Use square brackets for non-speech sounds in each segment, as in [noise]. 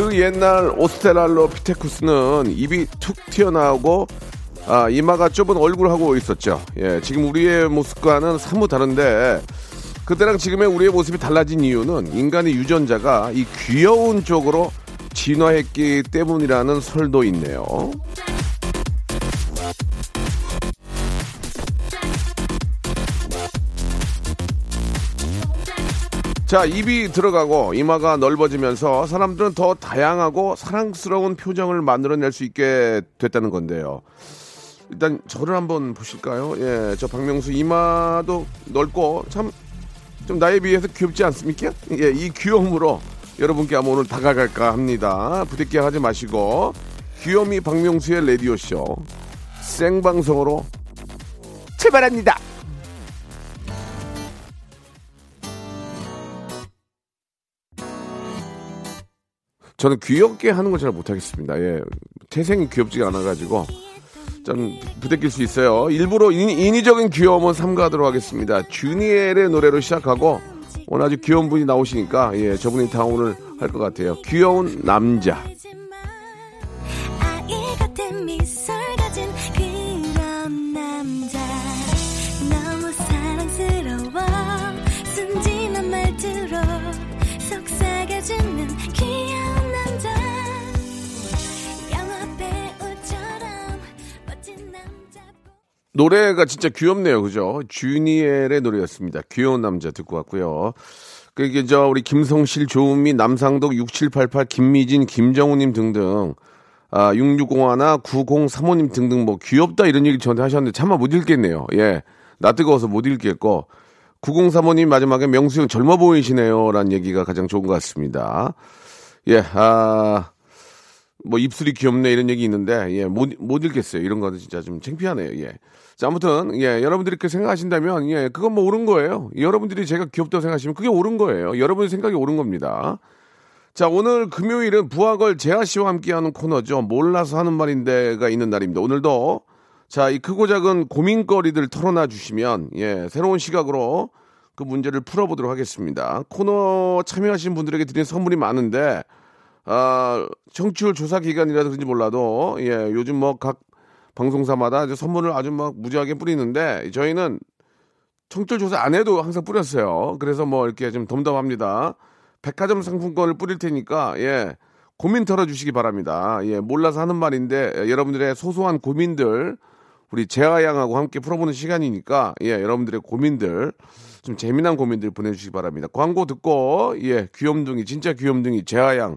그 옛날 오스테랄로피테쿠스는 입이 툭 튀어나오고 아, 이마가 좁은 얼굴하고 있었죠. 예, 지금 우리의 모습과는 사뭇 다른데 그때랑 지금의 우리의 모습이 달라진 이유는 인간의 유전자가 이 귀여운 쪽으로 진화했기 때문이라는 설도 있네요. 자, 입이 들어가고 이마가 넓어지면서 사람들은 더 다양하고 사랑스러운 표정을 만들어낼 수 있게 됐다는 건데요. 일단 저를 한번 보실까요? 예, 저 박명수 이마도 넓고 참 좀 나에 비해서 귀엽지 않습니까? 예, 이 귀여움으로 여러분께 한번 오늘 다가갈까 합니다. 부대끼 하지 마시고 귀요미 박명수의 라디오 쇼 생방송으로 출발합니다. 저는 귀엽게 하는 걸 잘 못하겠습니다. 예. 태생이 귀엽지가 않아가지고, 좀 부대낄 수 있어요. 일부러 인, 인위적인 귀여움은 삼가하도록 하겠습니다. 주니엘의 노래로 시작하고, 오늘 아주 귀여운 분이 나오시니까, 예, 저분이 다 오늘 할것 같아요. 귀여운 남자. 노래가 진짜 귀엽네요. 그죠? 주니엘의 노래였습니다. 귀여운 남자 듣고 왔고요. 그게 저 우리 김성실, 조은미, 남상덕, 6788, 김미진, 김정우님 등등 아, 6601나 9035님 등등 뭐 귀엽다 이런 얘기 저한테 하셨는데 차마 못 읽겠네요. 예. 나 뜨거워서 못 읽겠고 9035님 마지막에 명수 형 젊어 보이시네요. 라는 얘기가 가장 좋은 것 같습니다. 예, 아, 뭐 입술이 귀엽네 이런 얘기 있는데 예, 못, 못 읽겠어요. 이런 거는 진짜 좀 창피하네요. 예. 자, 아무튼 예, 여러분들이 그렇게 생각하신다면 예, 그건 뭐 옳은 거예요. 여러분들이 제가 귀엽다고 생각하시면 그게 옳은 거예요. 여러분의 생각이 옳은 겁니다. 자, 오늘 금요일은 부하걸 재하 씨와 함께하는 코너죠. 몰라서 하는 말인데가 있는 날입니다. 오늘도 자, 이 크고 작은 고민거리들 털어놔 주시면 예, 새로운 시각으로 그 문제를 풀어보도록 하겠습니다. 코너 참여하신 분들에게 드리는 선물이 많은데 아, 청취율 조사 기간이라서 그런지 몰라도 예, 요즘 뭐 각 방송사마다 이제 선물을 아주 막 무지하게 뿌리는데 저희는 청취율 조사 안 해도 항상 뿌렸어요. 그래서 뭐 이렇게 좀 덤덤합니다. 백화점 상품권을 뿌릴 테니까 예. 고민 털어주시기 바랍니다. 예, 몰라서 하는 말인데 예, 여러분들의 소소한 고민들 우리 재하 양하고 함께 풀어보는 시간이니까 예, 여러분들의 고민들 좀 재미난 고민들 보내주시기 바랍니다. 광고 듣고 예, 귀염둥이 진짜 귀염둥이 재하 양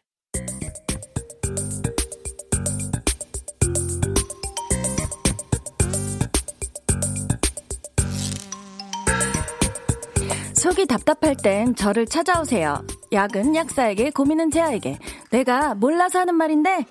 속이 답답할 땐 저를 찾아오세요. 약은 약사에게, 고민은 제아에게. 내가 몰라서 하는 말인데,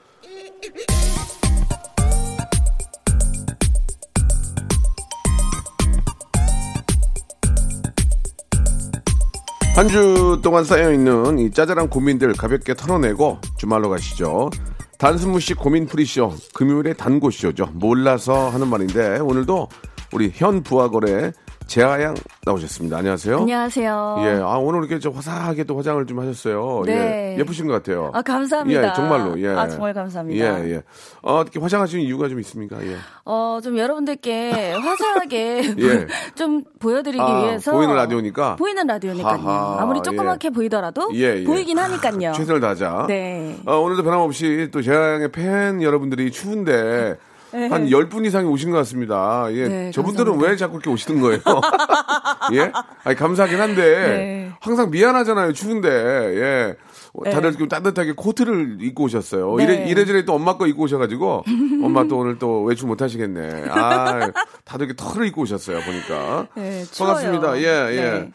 한 주 동안 쌓여있는 이 짜잘한 고민들 가볍게 털어내고 주말로 가시죠. 단스무식 고민 프리쇼, 금요일의 단고쇼죠. 몰라서 하는 말인데, 오늘도 우리 현 부하거래 재하양 나오셨습니다. 안녕하세요. 안녕하세요. 예, 아, 오늘 이렇게 좀 화사하게 또 화장을 좀 하셨어요. 네. 예, 예쁘신 것 같아요. 아, 감사합니다. 예, 정말로, 예. 아, 정말 감사합니다. 예, 예. 어, 이렇게 화장하시는 이유가 좀 있습니까? 예. 어, 좀 여러분들께 [laughs] 화사하게 예. [laughs] 좀 보여드리기 아, 위해서. 보이는 라디오니까? 보이는 라디오니까요. 하하, 아무리 조그맣게 보이더라도 예, 예. 보이긴 하니까요. 최선을 다하자. 네. 어, 오늘도 변함없이 또 재하양의 팬 여러분들이 추운데 한 10분 이상이 오신 것 같습니다. 예. 네, 저분들은 감사합니다. 왜 자꾸 이렇게 오시는 거예요? [laughs] 예? 아니, 감사하긴 한데, 네. 항상 미안하잖아요, 추운데, 예. 어, 다들 좀 따뜻하게 코트를 입고 오셨어요. 네. 이래, 이래저래 또 엄마 거 입고 오셔가지고, [laughs] 엄마 또 오늘 또 외출 못 하시겠네. 아, 다들 이렇게 털을 입고 오셨어요, 보니까. 네, 추워요. 반갑습니다. 예, 예.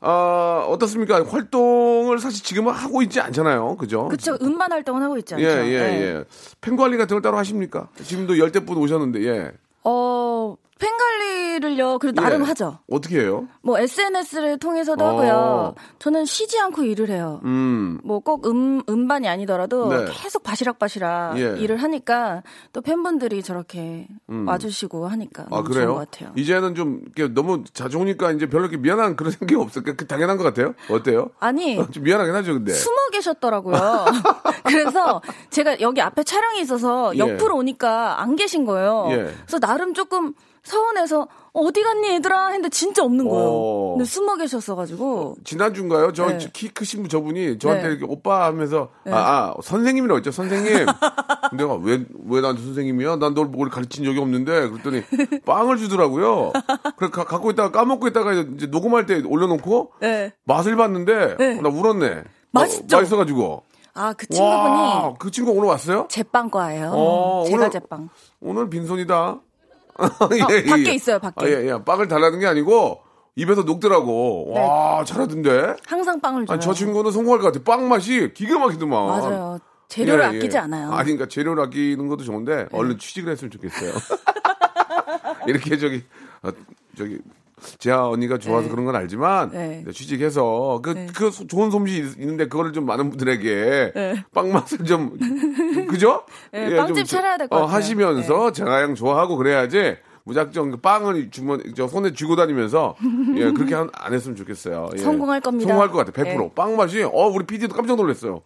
네. 아, 어떻습니까? 활동을 사실 지금은 하고 있지 않잖아요. 그죠? 그쵸. 음반 활동은 하고 있지 않죠. 예, 예, 네. 예. 팬 관리 같은 걸 따로 하십니까? 지금도 열대 분 오셨는데, 예. 어, 팬 관리를요, 그래도 나름 예. 하죠. 어떻게 해요? 뭐 SNS를 통해서도 어. 하고요. 저는 쉬지 않고 일을 해요. 음, 뭐꼭 음, 음반이 아니더라도 네. 계속 바시락바시락 예. 일을 하니까 또 팬분들이 저렇게 와주시고 하니까 아, 너무 좋은 그래요? 것 같아요. 이제는 좀 너무 자주 오니까 이제 별로 이렇게 미안한 그런 생각이 없어요. 그 당연한 것 같아요? 어때요? 아니 [laughs] 좀 미안하긴 하죠, 근데. 숨어 계셨더라고요. [laughs] 그래서 제가 여기 앞에 촬영이 있어서 예. 옆으로 오니까 안 계신 거예요. 예. 그래서 나름 조금 서운해서 어디 갔니 얘들아 했는데 진짜 없는 거예요. 어. 근데 숨어 계셨어가지고 지난주인가요? 저 네. 키 크신 분 저분이 저한테 네. 이렇게 오빠 하면서 아, 아, 선생님이라고 했죠 선생님. [laughs] 내가 왜 왜 나한테 선생님이야? 난 널 뭘 가르친 적이 없는데 그랬더니 [laughs] 빵을 주더라고요. 그래 가, 갖고 있다가 까먹고 있다가 이제 녹음할 때 올려놓고 네. 맛을 봤는데 네. 나 울었네. 맛있죠? 어, 맛있어가지고. 아 그 친구분이 와, 그 친구 오늘 왔어요? 제빵과예요. 어, 제가 오늘- 제빵. 오늘 빈손이다. 예, 밖에 있어요, 밖에. 아, 예, 예. 빵을 달라는 게 아니고 입에서 녹더라고. 네. 와, 잘하던데. 항상 빵을 줘요. 아니, 저 친구는 성공할 것 같아. 빵 맛이 기가 막히더만. 맞아요. 재료를 예, 예. 아끼지 않아요. 네. 아니, 그러니까 재료를 아끼는 것도 좋은데 얼른 취직을 했으면 좋겠어요. [laughs] 이렇게 저기 어, 저기 재아 언니가 좋아서 네. 그런 건 알지만 네. 네, 취직해서 그, 네. 그 소- 좋은 솜씨 있- 있는데 그거를 좀 많은 분들에게 네. 빵 맛을 좀 [laughs] 그죠? 네, 예, 빵집 좀 차려야 될것 어, 같아요. 네. 하시면서 재아양 좋아하고 그래야지 무작정 그 빵을 주면 저 손에 쥐고 다니면서 예 그렇게 안, 안 했으면 좋겠어요. 예. 성공할 겁니다. 성공할 것 같아. 100%. 네. 빵 맛이 어 우리 PD도 깜짝 놀랐어요.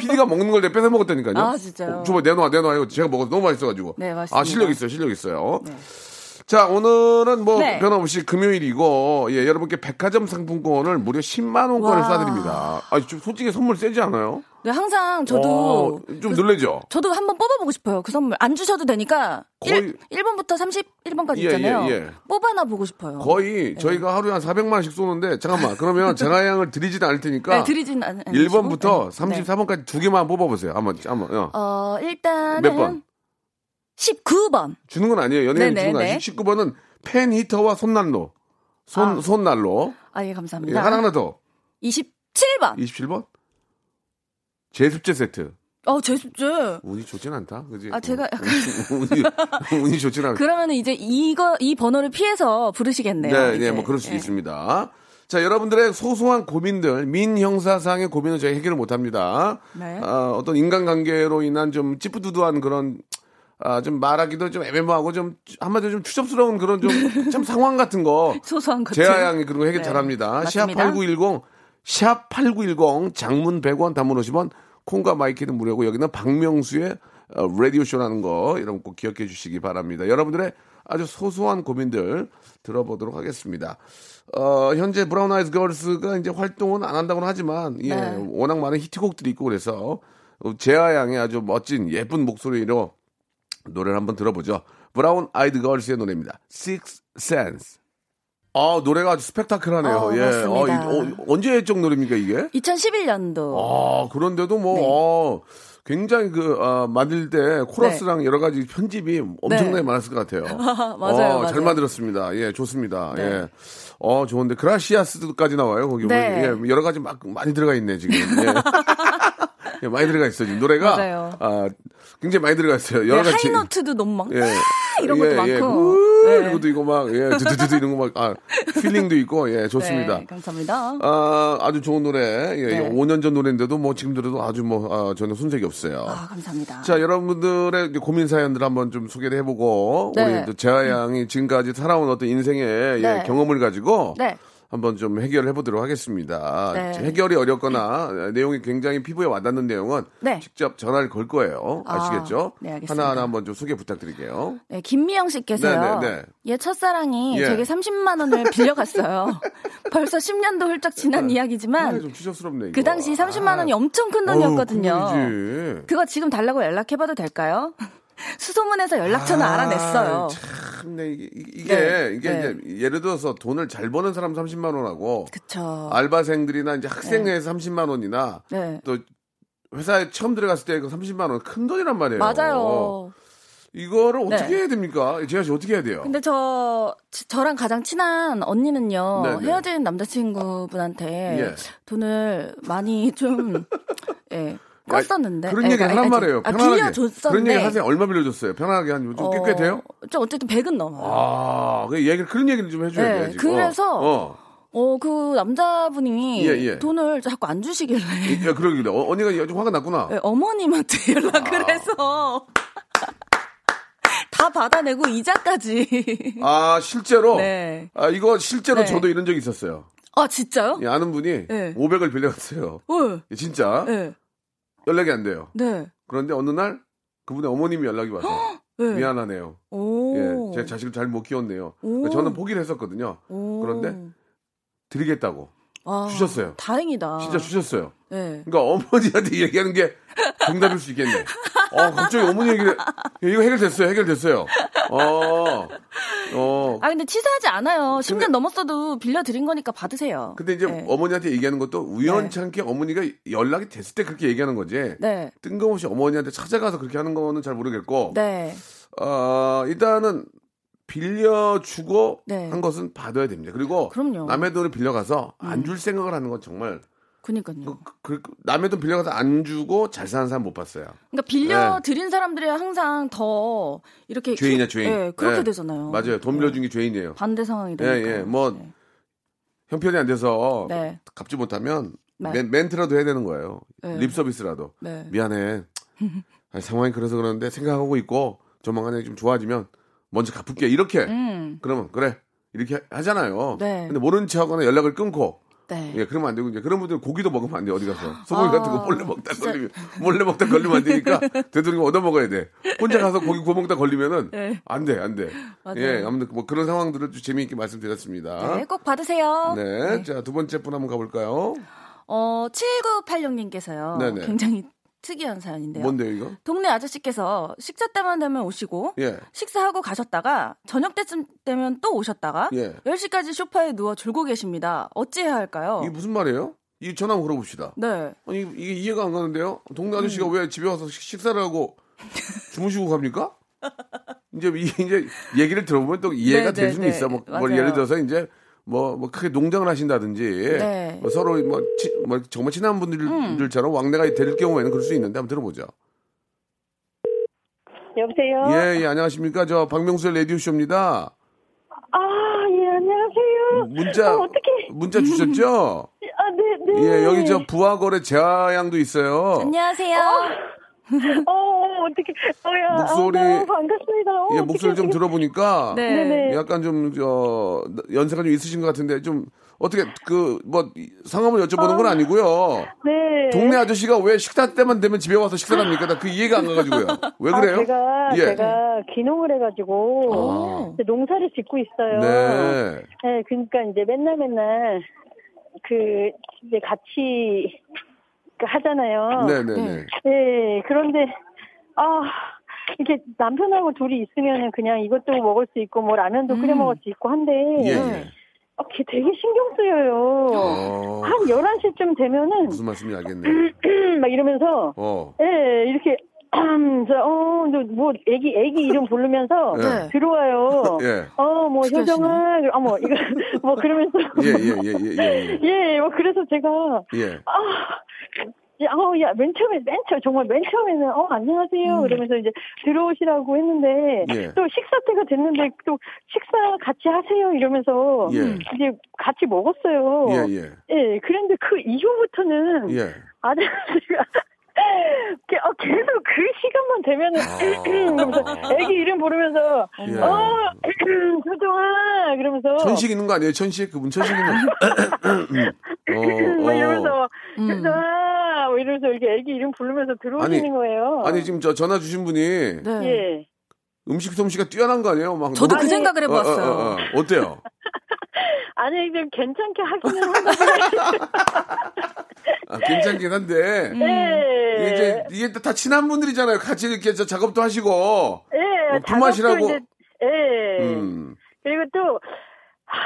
PD가 먹는 걸 내가 뺏어 먹었다니까요. 아, 진짜요? 어, 줘봐 내놔 내놔 이거 제가 먹어서 너무 맛있어가지고. 네, 맞습니다. 아 실력 있어요 실력 있어요. 자 오늘은 뭐 네. 변함없이 금요일이고 예 여러분께 백화점 상품권을 무려 10만 원권을 와. 쏴드립니다. 아 좀 솔직히 선물 세지 않아요? 네, 항상 저도 어, 좀 그- 놀래죠. 저도 한번 뽑아보고 싶어요. 그 선물 안 주셔도 되니까 거의- 1, 번부터 31번까지 예, 있잖아요. 예, 예. 뽑아나 보고 싶어요. 거의 저희가 하루에 한 400만 원씩 쏘는데 잠깐만 그러면 제가 양을 드리지는 않을 테니까 네, 드리진 않, 않으시고. 1번부터 네. 34번까지 두 개만 뽑아보세요. 한번 한번 어. 어, 일단은 몇 번? 19번. 주는 건 아니에요. 연예인 네네, 주는 거 네. 아니에요. 19번은 팬 히터와 손난로. 손 아. 손난로. 아, 예, 예, 감사합니다. 하나 하나 더. 27번. 27번. 제습제 세트. 어, 제습제. 운이 좋진 않다. 그지? 아, 제가 약간- 운이 [laughs] 운이 좋진 않다. 그러면은 이제 이거 이 번호를 피해서 부르시겠네요. 네, 이제. 네, 뭐 그럴 수도 예. 있습니다. 자, 여러분들의 소소한 고민들, 민형사상의 고민은 저희 해결을 못 합니다. 네. 아, 어떤 인간관계로 인한 좀 찌뿌두두한 그런 아, 좀 말하기도 좀 애매모호하고 좀 한마디로 좀 추접스러운 그런 좀 참 상황 같은 거 [laughs] 소소한 것들. 제아 양이 그런 거 해결 네, 잘합니다. 샵 맞습니다. 8910, 샵 8910, 장문 100원, 단문 50원, 콩과 마이케이는 무료고 여기는 박명수의 어, 라디오 쇼라는 거 이런 거꼭 기억해 주시기 바랍니다. 여러분들의 아주 소소한 고민들 들어보도록 하겠습니다. 어, 현재 브라운 아이드 걸스가 이제 활동은 안 한다고는 하지만 예, 네. 워낙 많은 히트곡들이 있고 그래서 어, 재하 양의 아주 멋진 예쁜 목소리로 노래를 한번 들어보죠. 브라운 아이드 걸스의 노래입니다. Six Sense. 아, 노래가 아주 스펙타클하네요. 어, 예. 맞습니다. 어, 이- 어, 언제 적 노래입니까, 이게? 2011년도. 아, 그런데도 뭐, 네. 어, 굉장히 그, 아, 만들 때 코러스랑 여러 가지 편집이 엄청나게 네. 많았을 것 같아요. [laughs] 맞아요, 어, 맞아요. 잘 만들었습니다. 예, 좋습니다. 네. 예. 어, 좋은데. 그라시아스까지 나와요, 거기. 네. 예, 여러 가지 막 많이 들어가 있네, 지금. 예. [laughs] 예, 많이 들어가 있어요. 지금 노래가 맞아요. 아, 굉장히 많이 들어가 있어요. 여러 네, 가지 high note도 너무 막 예. 이런 것도 예, 예. 많고. 우, 네. 이런 것도 있고 막 예, 드드드드 이런 거 막 아, feeling도 있고 예, 좋습니다. 네, 감사합니다. 아, 아주 좋은 노래. 예, 네. 5년 전 노래인데도 뭐 지금 들어도 아주 뭐 아, 저는 손색이 없어요. 아, 감사합니다. 자, 여러분들의 고민 사연들 한번 좀 소개를 해보고 네. 우리 또 재하 양이 지금까지 살아온 어떤 인생의 예, 네. 경험을 가지고 네. 한번 좀 해결을 해보도록 하겠습니다. 네. 해결이 어렵거나 내용이 굉장히 피부에 와닿는 내용은 네. 직접 전화를 걸 거예요. 아, 아시겠죠? 네, 알겠습니다. 하나하나 한번 좀 소개 부탁드릴게요. 네, 김미영 씨께서요. 네, 네, 네. 얘 첫사랑이 예. 제게 30만 원을 빌려갔어요. [laughs] 벌써 10년도 훌쩍 지난 아, 이야기지만 좀 추접스럽네. 이거. 그 당시 30만 원이 엄청 큰 돈이었거든요. 큰 돈이지. 그거 지금 달라고 연락해봐도 될까요? [laughs] 수소문해서 연락처는 아, 알아냈어요. 참 네 이게 이게, 네, 이게 네. 이제 예를 들어서 돈을 잘 버는 사람 30만 원하고 그쵸. 알바생들이나 이제 학생회에서 30만 원이나 네. 또 회사에 처음 들어갔을 때 그 30만 원 큰 돈이란 말이에요. 맞아요. 이거를 어떻게 네. 해야 됩니까? 재하 씨 어떻게 해야 돼요? 근데 저 지- 저랑 가장 친한 언니는요 네네. 헤어진 남자친구분한테 예. 돈을 많이 좀 [laughs] 예. 껐었는데 그런 예, 얘기 하란 아니, 말이에요. 아, 편안하게. 빌려줬었는데 그런 얘기 하세요. 얼마 빌려줬어요? 편하게 한좀꽤 돼요? 좀 어쨌든 100은 넘어요. 아, 그 얘기를 그런 얘기를 좀 해줘야 네, 돼야지. 그래서 어, 어. 어, 그 남자분이 예, 예. 돈을 자꾸 안 주시길래 야, 그러길래 어, 언니가 좀 화가 났구나. 예, 어머님한테 [laughs] 연락을 해서 [laughs] 다 받아내고 이자까지. 아 실제로. 네. 아 이거 실제로 네. 저도 이런 적이 있었어요. 아 진짜요? 예, 아는 분이 네. 500을 빌려갔어요. 네. 예, 진짜 네. 연락이 안 돼요. 네. 그런데 어느 날 그분의 어머님이 연락이 와서 네. 미안하네요. 오. 예, 제 자식을 잘 못 키웠네요. 오. 저는 포기를 했었거든요. 오. 그런데 드리겠다고 아, 주셨어요. 다행이다. 진짜 주셨어요. 네. 그러니까 어머니한테 [laughs] 얘기하는 게 정답일 수 있겠네. 어, 갑자기 어머니 얘기를 야, 이거 해결됐어요. 해결됐어요. 어. 어. 아 근데 치사하지 않아요. 10년 넘었어도 빌려드린 거니까 받으세요. 근데 이제 네. 어머니한테 얘기하는 것도 우연찮게 어머니가 연락이 됐을 때 그렇게 얘기하는 거지. 네. 뜬금없이 어머니한테 찾아가서 그렇게 하는 거는 잘 모르겠고. 네. 어, 일단은 빌려주고 네. 한 것은 받아야 됩니다. 그리고 그럼요. 음. 남의 돈을 빌려가서 안 줄 생각을 하는 건 정말 그니까요. 그, 그- 남의 돈 빌려가서 안 주고 잘 사는 사람 못 봤어요. 그러니까 빌려 드린 사람들이 항상 더 이렇게 죄인이야 기- 죄인. 예, 그렇게 예. 되잖아요. 맞아요. 돈 빌려준 게 죄인이에요. 반대 상황이 예, 되니까. 예. 뭐 네. 형편이 안 돼서 네. 갚지 못하면 네. 멘, 멘트라도 해야 되는 거예요. 네. 립 서비스라도. 네. 미안해. [laughs] 아니, 상황이 그래서 그러는데 생각하고 있고 조만간에 좀 좋아지면 먼저 갚을게. 이렇게. 음. 그러면 그래. 이렇게 하잖아요. 네. 근데 모른 척하거나 연락을 끊고 네. 예, 그러면 안 되고 이제 그런 분들은 고기도 먹으면 안 돼. 어디 가서 소고기 아, 같은 거 몰래 먹다 진짜. 걸리면 몰래 먹다 걸리면 안 되니까 되도록 얻어 먹어야 돼. 혼자 가서 고기 구워 먹다 걸리면은 네. 안 돼, 안 돼. 맞아요. 예, 아무튼 뭐 그런 상황들을 좀 재미있게 말씀드렸습니다. 네, 꼭 받으세요. 네, 자두 번째 분 한번 가볼까요? 어, 7986님께서요. 네네. 굉장히 특이한 사연인데요. 뭔데요, 이거? 동네 아저씨께서 식사 때만 되면 오시고 예, 식사하고 가셨다가 저녁 때쯤 되면 또 오셨다가 예. 10시까지 소파에 누워 졸고 계십니다. 어찌해야 할까요? 이게 무슨 말이에요? 이 전화 한번 걸어봅시다. 네. 아니 이게 이해가 안 가는데요. 동네 아저씨가 음. 왜 집에 와서 식- 식사를 하고 주무시고 갑니까? 이제 이- 이제 얘기를 들어보면 또 이해가 네, 될 네, 수는 네. 있어. 뭐, 뭐. 예를 들어서 이제 뭐, 뭐 크게 농장을 하신다든지 네. 뭐 서로 뭐, 치- 뭐 정말 친한 분들처럼 왕래가 될 경우에는 그럴 수 있는데 한번 들어보죠. 여보세요? 예, 예, 안녕하십니까. 저 박명수의 라디오 쇼입니다. 아, 예, 안녕하세요. 문자 아, 어떡해. 문자 주셨죠? [laughs] 아, 네, 네. 예, 여기 저 부하거래 재하양도 있어요. 안녕하세요. 어, [laughs] 어떻게, 어야. 목소리- 아, 너무 반갑습니다. 어, 예, 어떡해, 목소리 좀 어떡해. 들어보니까 네. 약간 좀, 저, 연세가 좀 있으신 것 같은데, 좀, 어떻게, 그, 뭐, 성함을 여쭤보는 건 아니고요. 네. 동네 아저씨가 왜 식사 때만 되면 집에 와서 식사를 합니까? 나 그 이해가 안 가가지고요. 왜 그래요? 아, 제가, 예. 제가 기농을 해가지고, 어. 이제 농사를 짓고 있어요. 네. 네, 그러니까 이제 맨날 맨날, 그, 이제 같이, 그 하잖아요. 네네네. 네, 그런데, 아, 이렇게 남편하고 둘이 있으면은 그냥 이것도 먹을 수 있고, 뭐 라면도 끓여 음. 먹을 수 있고 한데, 예, 예. 걔 되게 신경 쓰여요. 어, 한 11시쯤 되면은, 무슨 말씀인지 알겠네. [clears throat] 막 이러면서, 어. 예, 이렇게, [clears throat] 저, 어, 너 뭐, 애기, 애기 이름 부르면서 네. 들어와요. [laughs] 예. 어, 뭐. 효정아, 어머, 이거, [laughs] 뭐, 그러면서. 예, 예, 예, 예, 예, 예. [laughs] 예, 뭐, 그래서 제가, 예. 아, 어, 야, 맨 처음에, 맨 처음, 정말 맨 처음에는, 어, 안녕하세요. 이러면서 이제 들어오시라고 했는데, 예. 또 식사 때가 됐는데, 또 식사 같이 하세요. 이러면서, 예. 이제 같이 먹었어요. 예, 예. 예, 그런데 그 이후부터는, 예. 아저씨가, 게- 어, 계속 그 시간만 되면은, 그러면서 애기 이름 부르면서, 아. 예. 어, [clears throat] 효정아! 그러면서, 천식 있는 거 아니에요? 천식? 그분 천식 있는 [clears throat] 어, 뭐 어. 이러면서, 음. 효정아! 뭐 이러면서 이렇게 애기 이름 부르면서 들어오시는 아니, 거예요. 아니, 지금 저 전화 주신 분이 네. 예. 음식 솜씨가 뛰어난 거 아니에요? 막 저도 그 아니, 생각을 해봤어요. 어, 어, 어. 어때요? [laughs] [laughs] 아니, 좀 괜찮게 하기는 한다. 아, 괜찮긴 한데. 음. 예. 이제 이게 다 친한 분들이잖아요. 같이 이렇게 저 작업도 하시고. 예. 어. 작업도 이제, 예. 음. 그리고 또, 하,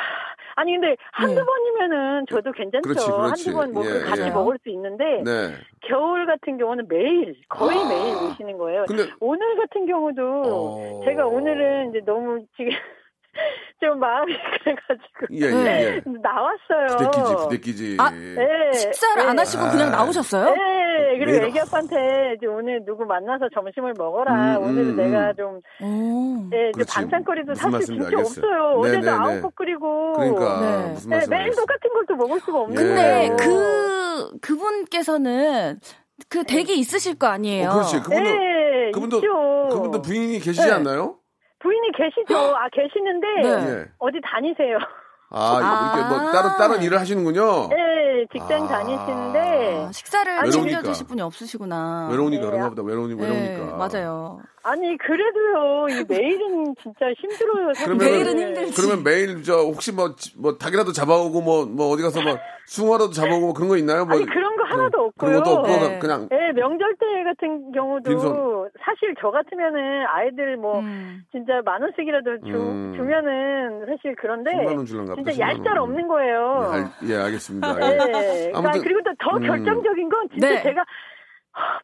아니, 근데 한두 예. 번이면은 저도 괜찮죠. 그렇지, 그렇지. 한두 번뭐 예, 같이 예. 먹을 수 있는데, 네. 겨울 같은 경우는 매일, 거의 매일 오시는 거예요. 근데 오늘 같은 경우도 어. 제가 오늘은 이제 너무 지금 좀 마음이 [laughs] 그래가지고 예, 예, 네. 예. 나왔어요. 부대끼지, 부대끼지. 아, 네. 식사를 안 네. 하시고 그냥 아. 나오셨어요? 네, 그리고 매일- 애기 아빠한테 이제 오늘 누구 만나서 점심을 먹어라. 음, 오늘은 음, 내가 음. 좀, 오. 예, 이제. 반찬거리도 사실 말씀인지 진짜 알겠어요. 없어요. 네, 어제도 네, 네. 아홉 국 끓이고. 그러니까 네. 무슨 네, 매일 똑같은 걸 또 먹을 수가 없는 예. 근데 거예요. 그 그분께서는 그 댁이 있으실 거 아니에요. 어, 그렇지. 그분도 네, 그분도 있죠. 그분도 부인이 계시지 네. 않나요? 부인이 계시죠. 아, 계시는데, 네. 예. 어디 다니세요. 아, 이렇게 뭐 아. 다른 다른 일을 하시는군요. 네, 직장 아. 다니시는데, 아, 식사를 외로우니까. 챙겨주실 분이 없으시구나. 외로우니까 네. 그런가 보다. 외로우니 네, 외로우니까. 맞아요. 아니, 그래도요, 이 매일은 진짜 힘들어요. 사실. 그러면은- 매일은 힘들지. 그러면 매일 저 혹시 뭐뭐 닭이라도 잡아오고 뭐뭐 어디 가서 뭐 숭어라도 잡아오고 뭐 그런 거 있나요? 뭐 아니, 그런 거 하나도 없고요. 그런 것도 없고 네. 그냥 네, 명절 때 같은 경우도 빈손. 사실 저 같으면은 아이들 뭐 음. 진짜 만 원씩이라도 주, 음. 주면은 사실 그런데 10만 원 줄란가 보다, 진짜 10만 원. 얄짤 없는 거예요. 예, 알, 예, 알겠습니다. [laughs] 네. 예. 그러니까 아무튼- 그리고 또더 음. 결정적인 건 진짜 네. 제가 하,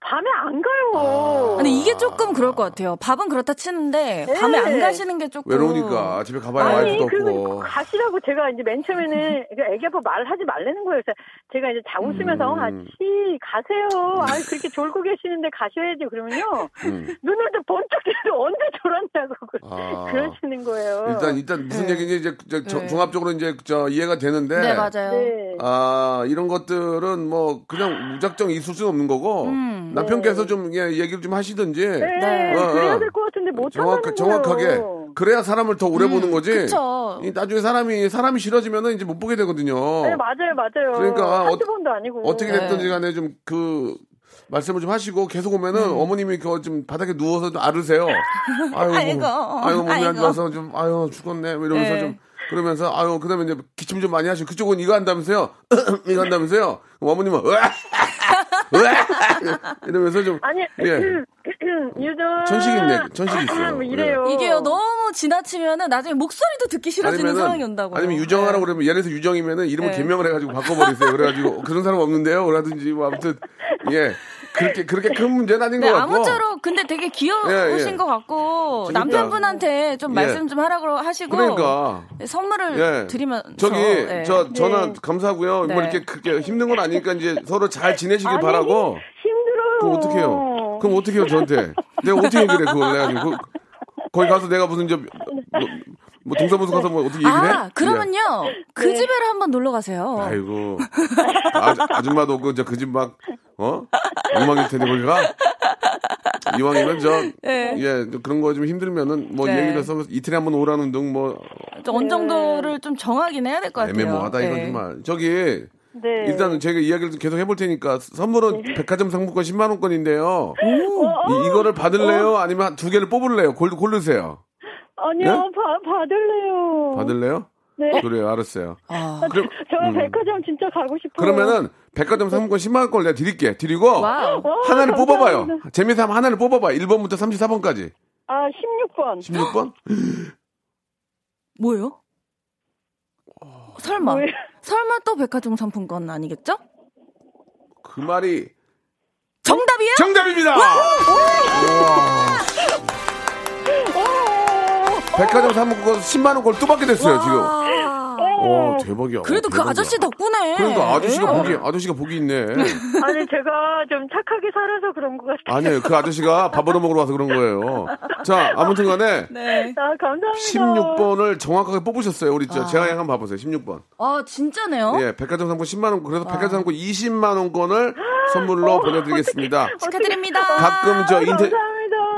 밤에 안 가요. 근데 이게 조금 그럴 것 같아요. 밥은 그렇다 치는데 밤에 안 네. 가시는 게 조금 외로우니까 집에 가봐야 아니, 와이프도 없고. 가시라고 제가 이제 맨 처음에는 이게 애기 아빠 말하지 말라는 거예요. 그래서 제가 이제 자 웃으면서 음. 같이 가세요. 아 그렇게 졸고 계시는데 가셔야지 그러면요. 음. 눈을 또 번쩍 뜨고 언제 졸았냐고 그- 아. 그러시는 거예요. 일단 일단 무슨 네. 얘기인지 이제 저- 저- 네. 종합적으로 이제 저 이해가 되는데 네 맞아요. 네. 아 이런 것들은 뭐 그냥 무작정 있을 수는 없는 거고 음. 남편께서 좀 예, 얘기를 좀 하시든지 네, 네. 어, 어. 그래야 될 것 같은데 못 정확, 정확하게. 그래야 사람을 더 오래 보는 거지. 음, 그쵸. 이 나중에 사람이 사람이 싫어지면은 이제 못 보게 되거든요. 네 맞아요 맞아요. 그러니까 어- 번도 아니고. 어떻게 네. 됐든지 간에 좀 그 말씀을 좀 하시고 계속 오면은 음. 어머님이 그좀 바닥에 누워서 좀 앓으세요. [laughs] 아이고, 아이고, 아이고 몸이 안. 좋아서 좀 아유 죽었네 뭐 이러면서 네. 좀 그러면서 아유 그다음에 이제 기침 좀 많이 하시고 그쪽은 이거 한다면서요 [laughs] 이거 한다면서요 어머님은! [laughs] 이러면서 좀 아니 예. [clears throat] 유전 천식 있네, 천식 있어요. 뭐 이래요. 이게요 너무 지나치면은 나중에 목소리도 듣기 싫어지는 상황이 온다고. 아니면 유정하라고 그러면 예를 들어서 유정이면은 이름을 네. 개명을 해가지고 바꿔버리세요. 그래가지고 그런 사람 없는데요. 그러든지 뭐 아무튼 예 그렇게 그렇게 큰 문제는 아닌 네, 것 같고. 아무쪼록 근데 되게 귀여우신 예, 예. 것 같고 그러니까. 남편분한테 좀 예. 말씀 좀 하라고 하시고 그러니까 선물을 예. 드리면 저기 네. 저 전화 네. 감사하고요. 네. 뭐 이렇게 그렇게 힘든 건 아니니까 이제 서로 잘 지내시길 아니, 바라고. 힘들어요. 그럼 어떻게 해요? 그럼 어떻게 해요 저한테? 내가 어떻게 얘기를 해 그걸 내가 지금 그, 거기 가서 내가 무슨 저 뭐, 뭐 동사무소 가서 뭐 어떻게 얘기를 해? 아 그러면요 그 네. 집에를 한번 놀러 가세요. 예. 아이고 아, 아줌마도 그 저 그 집 막 어? 엉망일 텐데 거기 가? 이왕이면 저, 네. 예, 그런 거 좀 힘들면은, 뭐, 네. 얘기를 해서 이틀에 한 번 오라는 등, 뭐, 좀 어느 정도를 좀 정하긴 해야 될 것 같아요. 애매모하다, 이건 네. 정말. 저기, 네. 일단 제가 이야기를 계속 해볼 테니까, 선물은 백화점 상품권 10만 원권인데요. 이, 이거를 받을래요? 아니면 두 개를 뽑을래요? 골, 고르세요. 아니요, 네? 바, 받을래요. 받을래요? 네. 그래요, 알았어요. 아, 그럼, 저 음. 백화점 진짜 가고 싶어요. 그러면은, 백화점 상품권 10만원권을 내가 드릴게. 드리고, wow. 어, 하나를 감사합니다. 뽑아봐요. 재미삼아 하나를 뽑아봐. 1번부터 34번까지. 아, 16번. 16번? [gasps] 뭐예요? 설마 뭐예요? 설마 또 백화점 상품권 아니겠죠? 그 말이 정답이요? 정답입니다! 백화점 상품권 10만원 걸또 받게 됐어요, 지금. 아, 어, 대박이야. 그래도 그 대박이야. 아저씨 덕분에. 그러니까 아저씨가 예. 복이 아저씨가 복이 있네. 아니 제가 좀 착하게 살아서 그런 것 같아요. 아니에요. 그 아저씨가 밥 얻어 먹으러 와서 그런 거예요. 자, 아무튼간에 네. 아 감사합니다. 16번을 정확하게 뽑으셨어요. 우리 아. 저 제가 한번 봐보세요. 16번. 아, 진짜네요? 예, 백화점 상품 10만 원. 그래서 아. 백화점 상품 20만 원권을 선물로 보내드리겠습니다. 축하드립니다. 가끔 저 인터 감사합니다.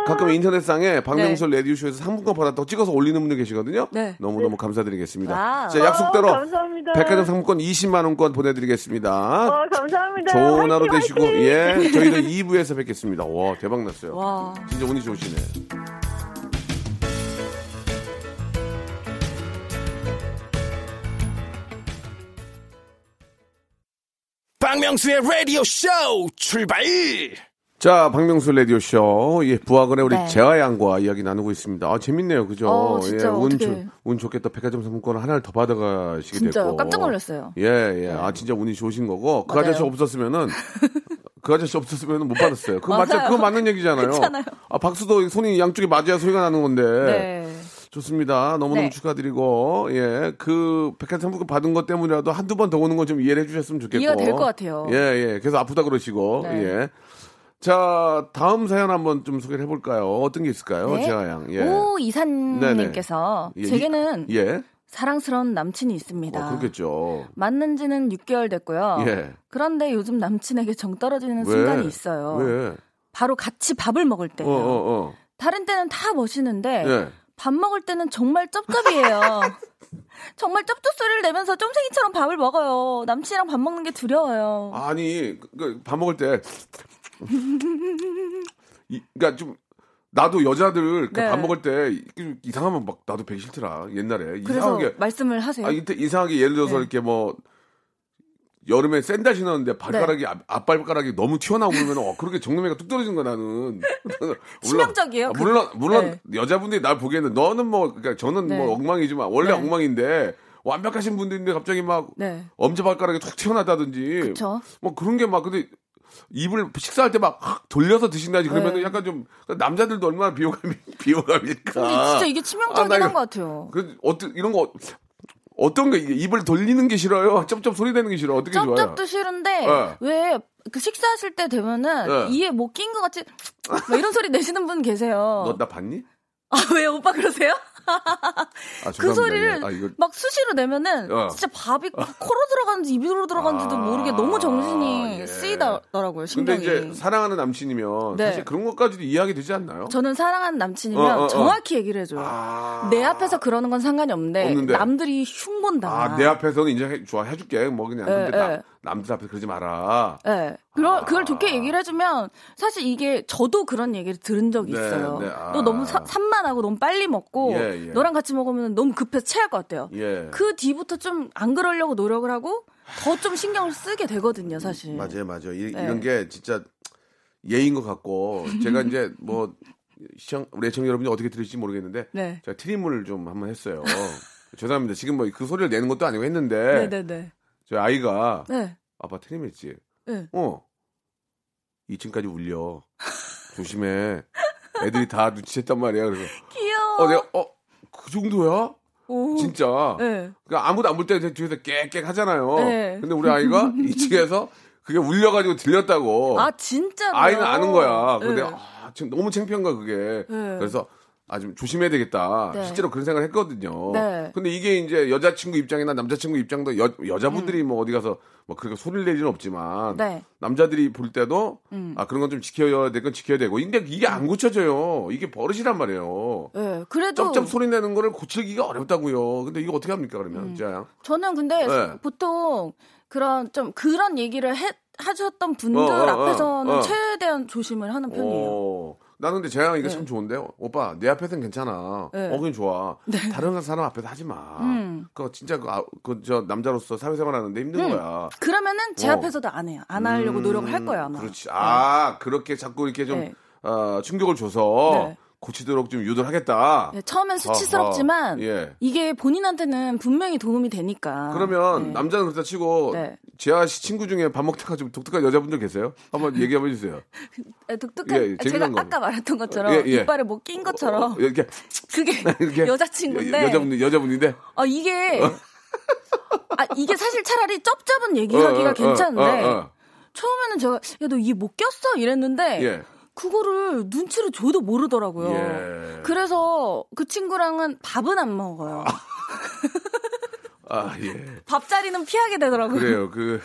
가끔 인터넷상에 박명수 라디오쇼에서 상품권 받았다고 찍어서 올리는 분들 계시거든요. 네. 너무너무 감사드리겠습니다. wow. 자, 약속대로 어, 감사합니다. 백화점 상품권 20만 원권 보내드리겠습니다. 어, 감사합니다. 좋은 하루 화이팅, 되시고 화이팅! 예 저희는 2부에서 뵙겠습니다. 와 대박 났어요. 와. 진짜 운이 좋으시네. 박명수의 라디오 쇼 출발! 자 박명수 라디오 쇼 예, 부하건의 우리 네. 재하 양과 이야기 나누고 있습니다. 아 재밌네요, 그죠? 어, 진짜 예, 운. 좋- 운또 백화점 상품권 하나를 더 받아가시게 진짜요? 됐고 깜짝 놀랐어요. 네. 예, 예. 아 진짜 운이 좋으신 거고 그 맞아요. 아저씨 없었으면은. [laughs] 그 아저씨 없었으면 못 받았어요. 그거 맞죠? 맞아요. 그거 맞는 얘기잖아요. 그렇잖아요. 아, 박수도 손이 양쪽이 맞아야 소리가 나는 건데. 네. 좋습니다. 너무너무 네. 축하드리고, 예. 그 백화점 상품권 받은 것 때문이라도 한두 번 더 오는 건 좀 이해를 해주셨으면 좋겠고. 이해가 될 것 같아요. 예, 예. 그래서 아프다 그러시고, 네. 예. 자, 다음 사연 한번 좀 소개를 해볼까요? 어떤 게 있을까요? 네. 재하 양. 예. 오 이사님께서 예, 이- 제게는 예. 사랑스러운 남친이 있습니다. 어, 그렇겠죠. 만난 지는 6개월 됐고요. 예. 그런데 요즘 남친에게 정 떨어지는 왜? 순간이 있어요. 왜? 바로 같이 밥을 먹을 어, 때예요. 어, 어. 다른 때는 다 멋있는데 예. 밥 먹을 때는 정말 쩝쩝이에요. [laughs] 정말 쩝쩝 소리를 내면서 쫌생이처럼 밥을 먹어요. 남친이랑 밥 먹는 게 두려워요. 아니, 그, 그, 밥 먹을 때. [laughs] 이, 그니까 좀, 나도 여자들 그 네. 밥 먹을 때 이- 이상하면 막 나도 배기 싫더라. 옛날에. 이상하게. 말씀을 하세요. 아, 이때 이상하게 예를 들어서 네. 이렇게 뭐 여름에 샌들 신었는데 발가락이 앞, 앞발가락이 너무 튀어나오고 그러면 어 그렇게 정놈이가 뚝 떨어진 거야 나는. [laughs] 치명적이에요? 아, 그- 물론 물론 네. 여자분들이 날 보기에는 너는 뭐 그러니까 저는 네. 뭐 엉망이지만 원래 네. 엉망인데 완벽하신 분들인데 갑자기 막 네. 엄지발가락이 툭 튀어나다든지 그쵸. 뭐 그런 게 막 근데 입을 식사할 때 막 돌려서 드신다지 그러면 네. 약간 좀 남자들도 얼마나 비호감이 [laughs] 비호감일까. 근데 진짜 이게 치명적이긴 아, 것 같아요. 그 어떤 이런 거 어떤 거 이게 입을 돌리는 게 싫어요? 쩝쩝 소리 내는 게 싫어? 어떻게 좋아요? 쩝쩝도 싫은데 네. 왜그 식사하실 때 되면은 네. 이에 뭐낀것 같이 막 이런 소리 내시는 분 계세요. 너 나 봤니? 아 왜 오빠 그러세요? 아, 그. 소리를 아, 이거 막 수시로 내면은 어. 진짜 밥이 코로 들어가는지 입으로 들어가는지도 아, 모르게 너무 정신이 예. 쓰이더라고요 근데 신경이. 이제 사랑하는 남친이면 네. 사실 그런 것까지도 이해하게 되지 않나요? 저는 사랑하는 남친이면 어, 어, 어. 정확히 얘기를 해줘요. 아. 내 앞에서 그러는 건 상관이 없는데, 없는데. 남들이 흉 본다. 아, 내 앞에서는 인정해 좋아 해줄게. 뭐 그냥 예, 근데 나, 예. 남들 앞에 그러지 마라. 네. 그걸, 아. 그걸 좋게 얘기를 해주면 사실 이게 저도 그런 얘기를 들은 적이 네, 있어요. 네, 아. 너 너무 사- 산만하고 너무 빨리 먹고 예, 예. 너랑 같이 먹으면 너무 급해서 체할 것 같아요. 예. 그 뒤부터 좀 안 그러려고 노력을 하고 더 좀 신경을 쓰게 되거든요, 사실. 맞아요, 맞아요. 이, 네. 런게 진짜 예인 것 같고 제가 이제 뭐 시청 우리 애청 여러분이 어떻게 들으실지 모르겠는데 네. 제가 트림을 좀 한번 했어요. [laughs] 죄송합니다. 지금 뭐 그 소리를 내는 것도 아니고 했는데 네네네. 저희 아이가 네. 아빠 트림했지. 네. 어. 2층까지 울려. 조심해. 애들이 다 눈치챘단 말이야. 그래서 귀여워. 어 내가 어 그 정도야? 오. 진짜. 네. 그러니까 아무도 안 볼 때 뒤에서 깨깨 하잖아요. 네. 근데 우리 아이가 2층에서 그게 울려가지고 들렸다고. 아, 진짜로? 아이는 아는 거야. 근데 네. 아, 지금 너무 창피한 거야 그게. 네. 그래서 아 좀 조심해야 되겠다. 네. 실제로 그런 생각을 했거든요. 네. 근데 이게 이제 여자친구 입장이나 남자친구 입장도 여, 여자분들이 뭐 어디 가서 뭐 그렇게 소리를 내지는 없지만 음. 네. 남자들이 볼 때도 음. 아 그런 건 좀 지켜야 될 건 지켜야 되고 근데 이게 안 고쳐져요. 이게 버릇이란 말이에요. 네. 그래도 쩝쩝 소리 내는 거를 고치기가 어렵다고요. 근데 이거 어떻게 합니까 그러면? 음. 자. 저는 근데 네. 보통 그런 좀 그런 얘기를 해, 하셨던 분들 어, 어, 어, 앞에서는 어. 최대한 조심을 하는 편이에요. 어, 나는 근데 재양 이거 네. 참 좋은데 오빠 내 앞에서는 괜찮아. 네. 어 그건 좋아. 다른 사람 앞에서 하지 마. 음. 그거 진짜 그저 남자로서 사회생활 하는데 힘든 음. 거야. 그러면은 제 어. 앞에서도 안 해요. 안 하려고 음, 노력을 할 거예요 아마. 그렇지. 아 그렇게 자꾸 이렇게 좀 네. 어, 충격을 줘서 네. 고치도록 좀 유도를 하겠다. 네, 처음엔 수치스럽지만 예. 이게 본인한테는 분명히 도움이 되니까. 그러면 네. 남자는 그렇다 치고 네. 재하 씨 친구 중에 밥 먹다가 좀 독특한 여자분들 계세요? 한번 얘기 한번 해주세요. 네, 독특한 예, 재미난 제가 거. 아까 말했던 것처럼 예, 예. 이빨에 뭐낀 것처럼 어, 이렇게 [laughs] 그게 [laughs] 이렇게 여자친구인데 여, 여자분 여자분인데 아 이게 [laughs] 아, 이게 사실 차라리 쩝쩝은 얘기하기가 어, 어, 어, 괜찮은데, 어, 어. 처음에는 제가, 야, 너 이게 못 꼈어? 이랬는데, 예. 그거를 눈치를 줘도 모르더라고요. 예. 그래서 그 친구랑은 밥은 안 먹어요. 아, 예. [laughs] 밥자리는 피하게 되더라고요. 그래요. 그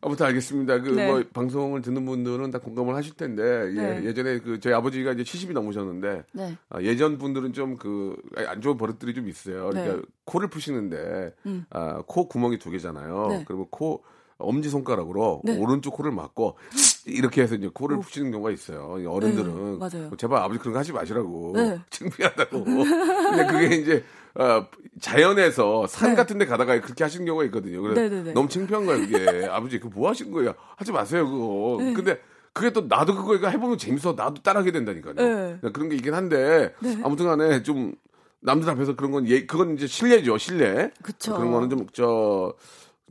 아무튼 알겠습니다. 그 네. 뭐 방송을 듣는 분들은 다 공감을 하실 텐데 예, 네. 예전에 그 저희 아버지가 이제 70이 넘으셨는데 네. 아, 예전 분들은 좀 그 안 좋은 버릇들이 좀 있어요. 그러니까 네. 코를 푸시는데 음. 아, 코 구멍이 두 개잖아요. 네. 그리고 코 엄지 손가락으로 네. 오른쪽 코를 막고 이렇게 해서 이제 코를 푸시는 경우가 있어요. 이 어른들은 네, 맞아요. 제발 아버지 그런 거 하지 마시라고 네. [laughs] 창피하다고. 근데 그게 이제 어, 자연에서 산 네. 같은 데 가다가 그렇게 하시는 경우가 있거든요. 그래서 네네네. 너무 창피한 거예요, 그게. [laughs] 아버지, 그뭐 하시는 거예요? 하지 마세요, 그거. 네. 근데 그게 또 나도 그거 해보면 재밌어. 나도 따라하게 된다니까요. 네. 그런 게 있긴 한데, 아무튼 간에 좀 남들 앞에서 그런 건, 예, 그건 이제 실례죠, 실례. 그쵸. 그런 거는 좀, 저,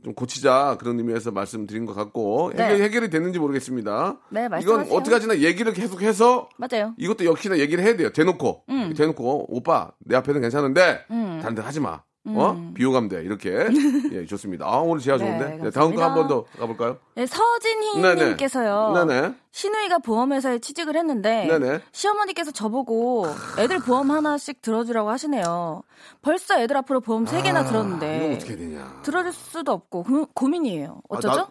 좀 고치자 그런 의미에서 말씀드린 것 같고 네. 해결, 해결이 됐는지 모르겠습니다. 네, 이건 말씀하세요. 어떻게 하지나 얘기를 계속해서 맞아요. 이것도 역시나 얘기를 해야 돼요. 대놓고. 음. 대놓고, 오빠, 내 앞에는 괜찮은데, 다른 데 하지 마. 어? 비호감 돼. 이렇게. [laughs] 예, 좋습니다. 아, 오늘 제가 좋은데. 음. 네, 네, 다음 거 한. 번 더 가볼까요? 네, 서진희님께서요. 네네. 신우이가 보험회사에 취직을 했는데 네네. 시어머니께서 저보고 애들 보험 하나씩 들어주라고 하시네요. 벌써 애들 앞으로 보험 세 개나 아, 들었는데 어떻게 되냐. 들어줄 수도 없고 고, 고민이에요. 아, 어쩌죠? 나-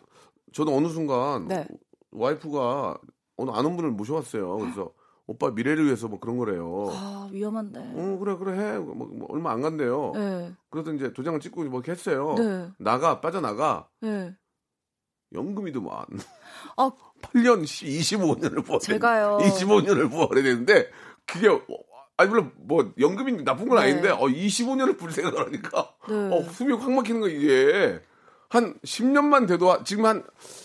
저도 어느 순간 네. 와이프가 어느 아는 분을 모셔왔어요. 그래서 오빠 미래를 위해서 뭐 그런 거래요. 아 위험한데. 어, 그래, 그래, 해. 뭐, 뭐 얼마 안 간대요. 네, 그래서 이제 도장을 찍고 뭐 이렇게 했어요. 네. 나가, 빠져 나가. 네. 연금이더만. 아 [laughs] 8년, 25년을 부어야 제가요. 25년을 부어야 되는데, 그게, 어, 아니, 물론, 뭐, 연금이 나쁜 건 네. 아닌데, 어, 25년을 불 생각을 하니까, 네. 어, 숨이 확 막히는 거, 이게. 한 10년만 돼도, 하- 지금 한,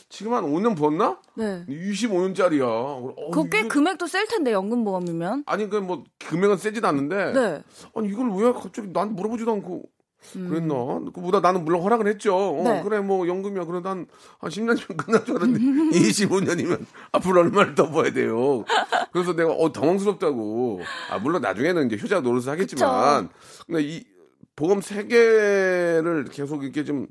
지금 한 5년 부었나? 네. 25년짜리야. 어, 그거 꽤 이거- 금액도 셀 텐데 연금 보험이면. 아니, 그 뭐, 금액은 세진 않는데, 네. 아니, 이걸 왜 갑자기 나한테 물어보지도 않고, 그랬나? 그보다 나는 물론 허락을 했죠. 어, 음. 네. 그래, 뭐, 연금이야. 그래도 한, 한 10년이면 끝날 줄 알았는데, [laughs] 25년이면 앞으로 얼마를 더 벌어야 돼요. 그래서 내가, 어, 당황스럽다고. 아, 물론 나중에는 이제 효자 노릇을 하겠지만, 근데 이, 보험 세 개를 계속 이렇게 좀,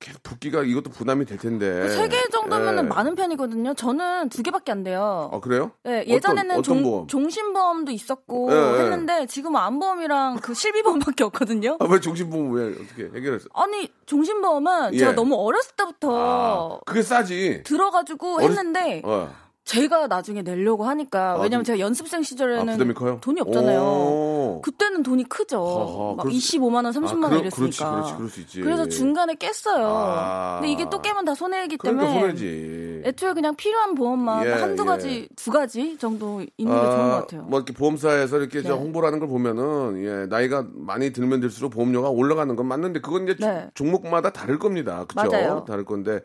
계속 붓기가 이것도 부담이 될 텐데. 음. 세개 정도면은 예. 많은 편이거든요. 저는 두 개밖에 안 돼요. 아, 그래요? 네, 예전에는 어떤, 어떤 종, 보험? 종신보험도 있었고 예, 예. 했는데 지금 안보험이랑 그 실비보험밖에 없거든요. 아, 왜 정신보험 왜 어떻게 해결했어? 아니 종신보험은 예. 제가 너무 어렸을 때부터 아, 그게 싸지. 들어가지고 어렸- 했는데 어. 제가 나중에 내려고 하니까 아, 왜냐면 그- 제가 연습생 아, 시절에는 커요? 돈이 없잖아요. 오. 그때는 돈이 크죠. 허허, 막 그럴 수- 25만 원, 30만 원 이랬으니까. 그렇지, 그렇지, 그럴 수 있지. 래서 중간에 깼어요. 아. 근데 이게 또 깨면 다 손해이기 그러니까 때문에 손해지. 애초에 그냥 필요한 보험만 예, 한두 예. 가지, 두 가지 정도 있는 게 좋은 것 같아요. 뭐 이렇게 보험사에서 이렇게 저 네. 홍보라는 걸 보면은 예, 나이가 많이 들면 들수록 보험료가 올라가는 건 맞는데 그건 이제 네. 종목마다 다를 겁니다. 그렇죠? 맞아요. 다를 건데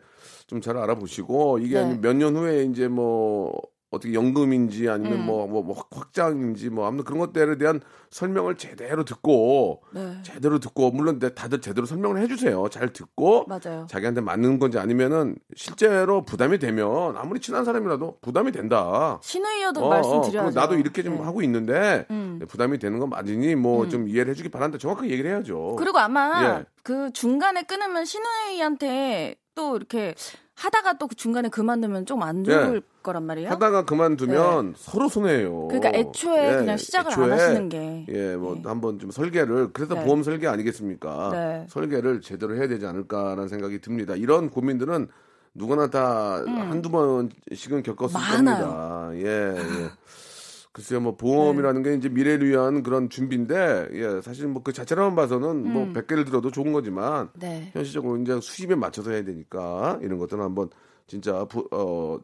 좀 잘 알아보시고 이게 네. 몇년 후에 이제 뭐 어떻게 연금인지 아니면 음. 뭐, 뭐, 뭐 확장인지 뭐 아무튼 그런 것들에 대한 설명을 제대로 듣고 네. 제대로 듣고 물론 네, 다들 제대로 설명을 해주세요. 잘 듣고 맞아요. 자기한테 맞는 건지 아니면은 실제로 부담이 되면 아무리 친한 사람이라도 부담이 된다. 신의여도 어, 말씀드려야죠. 어, 나도 이렇게 좀 네. 하고 있는데 음. 부담이 되는 건 맞으니 뭐좀 이해를 해주기 바란다. 정확하게 얘기를 해야죠. 그리고 아마 예. 그 중간에 끊으면 신우이한테 또 이렇게 하다가 또그 중간에 그만두면 좀 안 좋을 예. 거란 말이에요. 하다가 그만두면 서로 손해예요. 그러니까 애초에 그냥 시작을 안 하시는 게. 예, 뭐 네. 한번 좀 설계를 그래서 네. 보험 설계 아니겠습니까? 네. 설계를 제대로 해야 되지 않을까라는 생각이 듭니다. 이런 고민들은 누구나 다 한두 번씩은 겪었을 음. 많아요. 겁니다. 예, 예. 글쎄요, 뭐 보험이라는 게 이제 미래를 위한 그런 준비인데, 예, 사실 뭐 그 자체로만 봐서는 뭐 100개를 들어도 좋은 거지만, 음. 네. 현실적으로 이제 수입에 맞춰서 해야 되니까 이런 것들은 한번 진짜 부, 어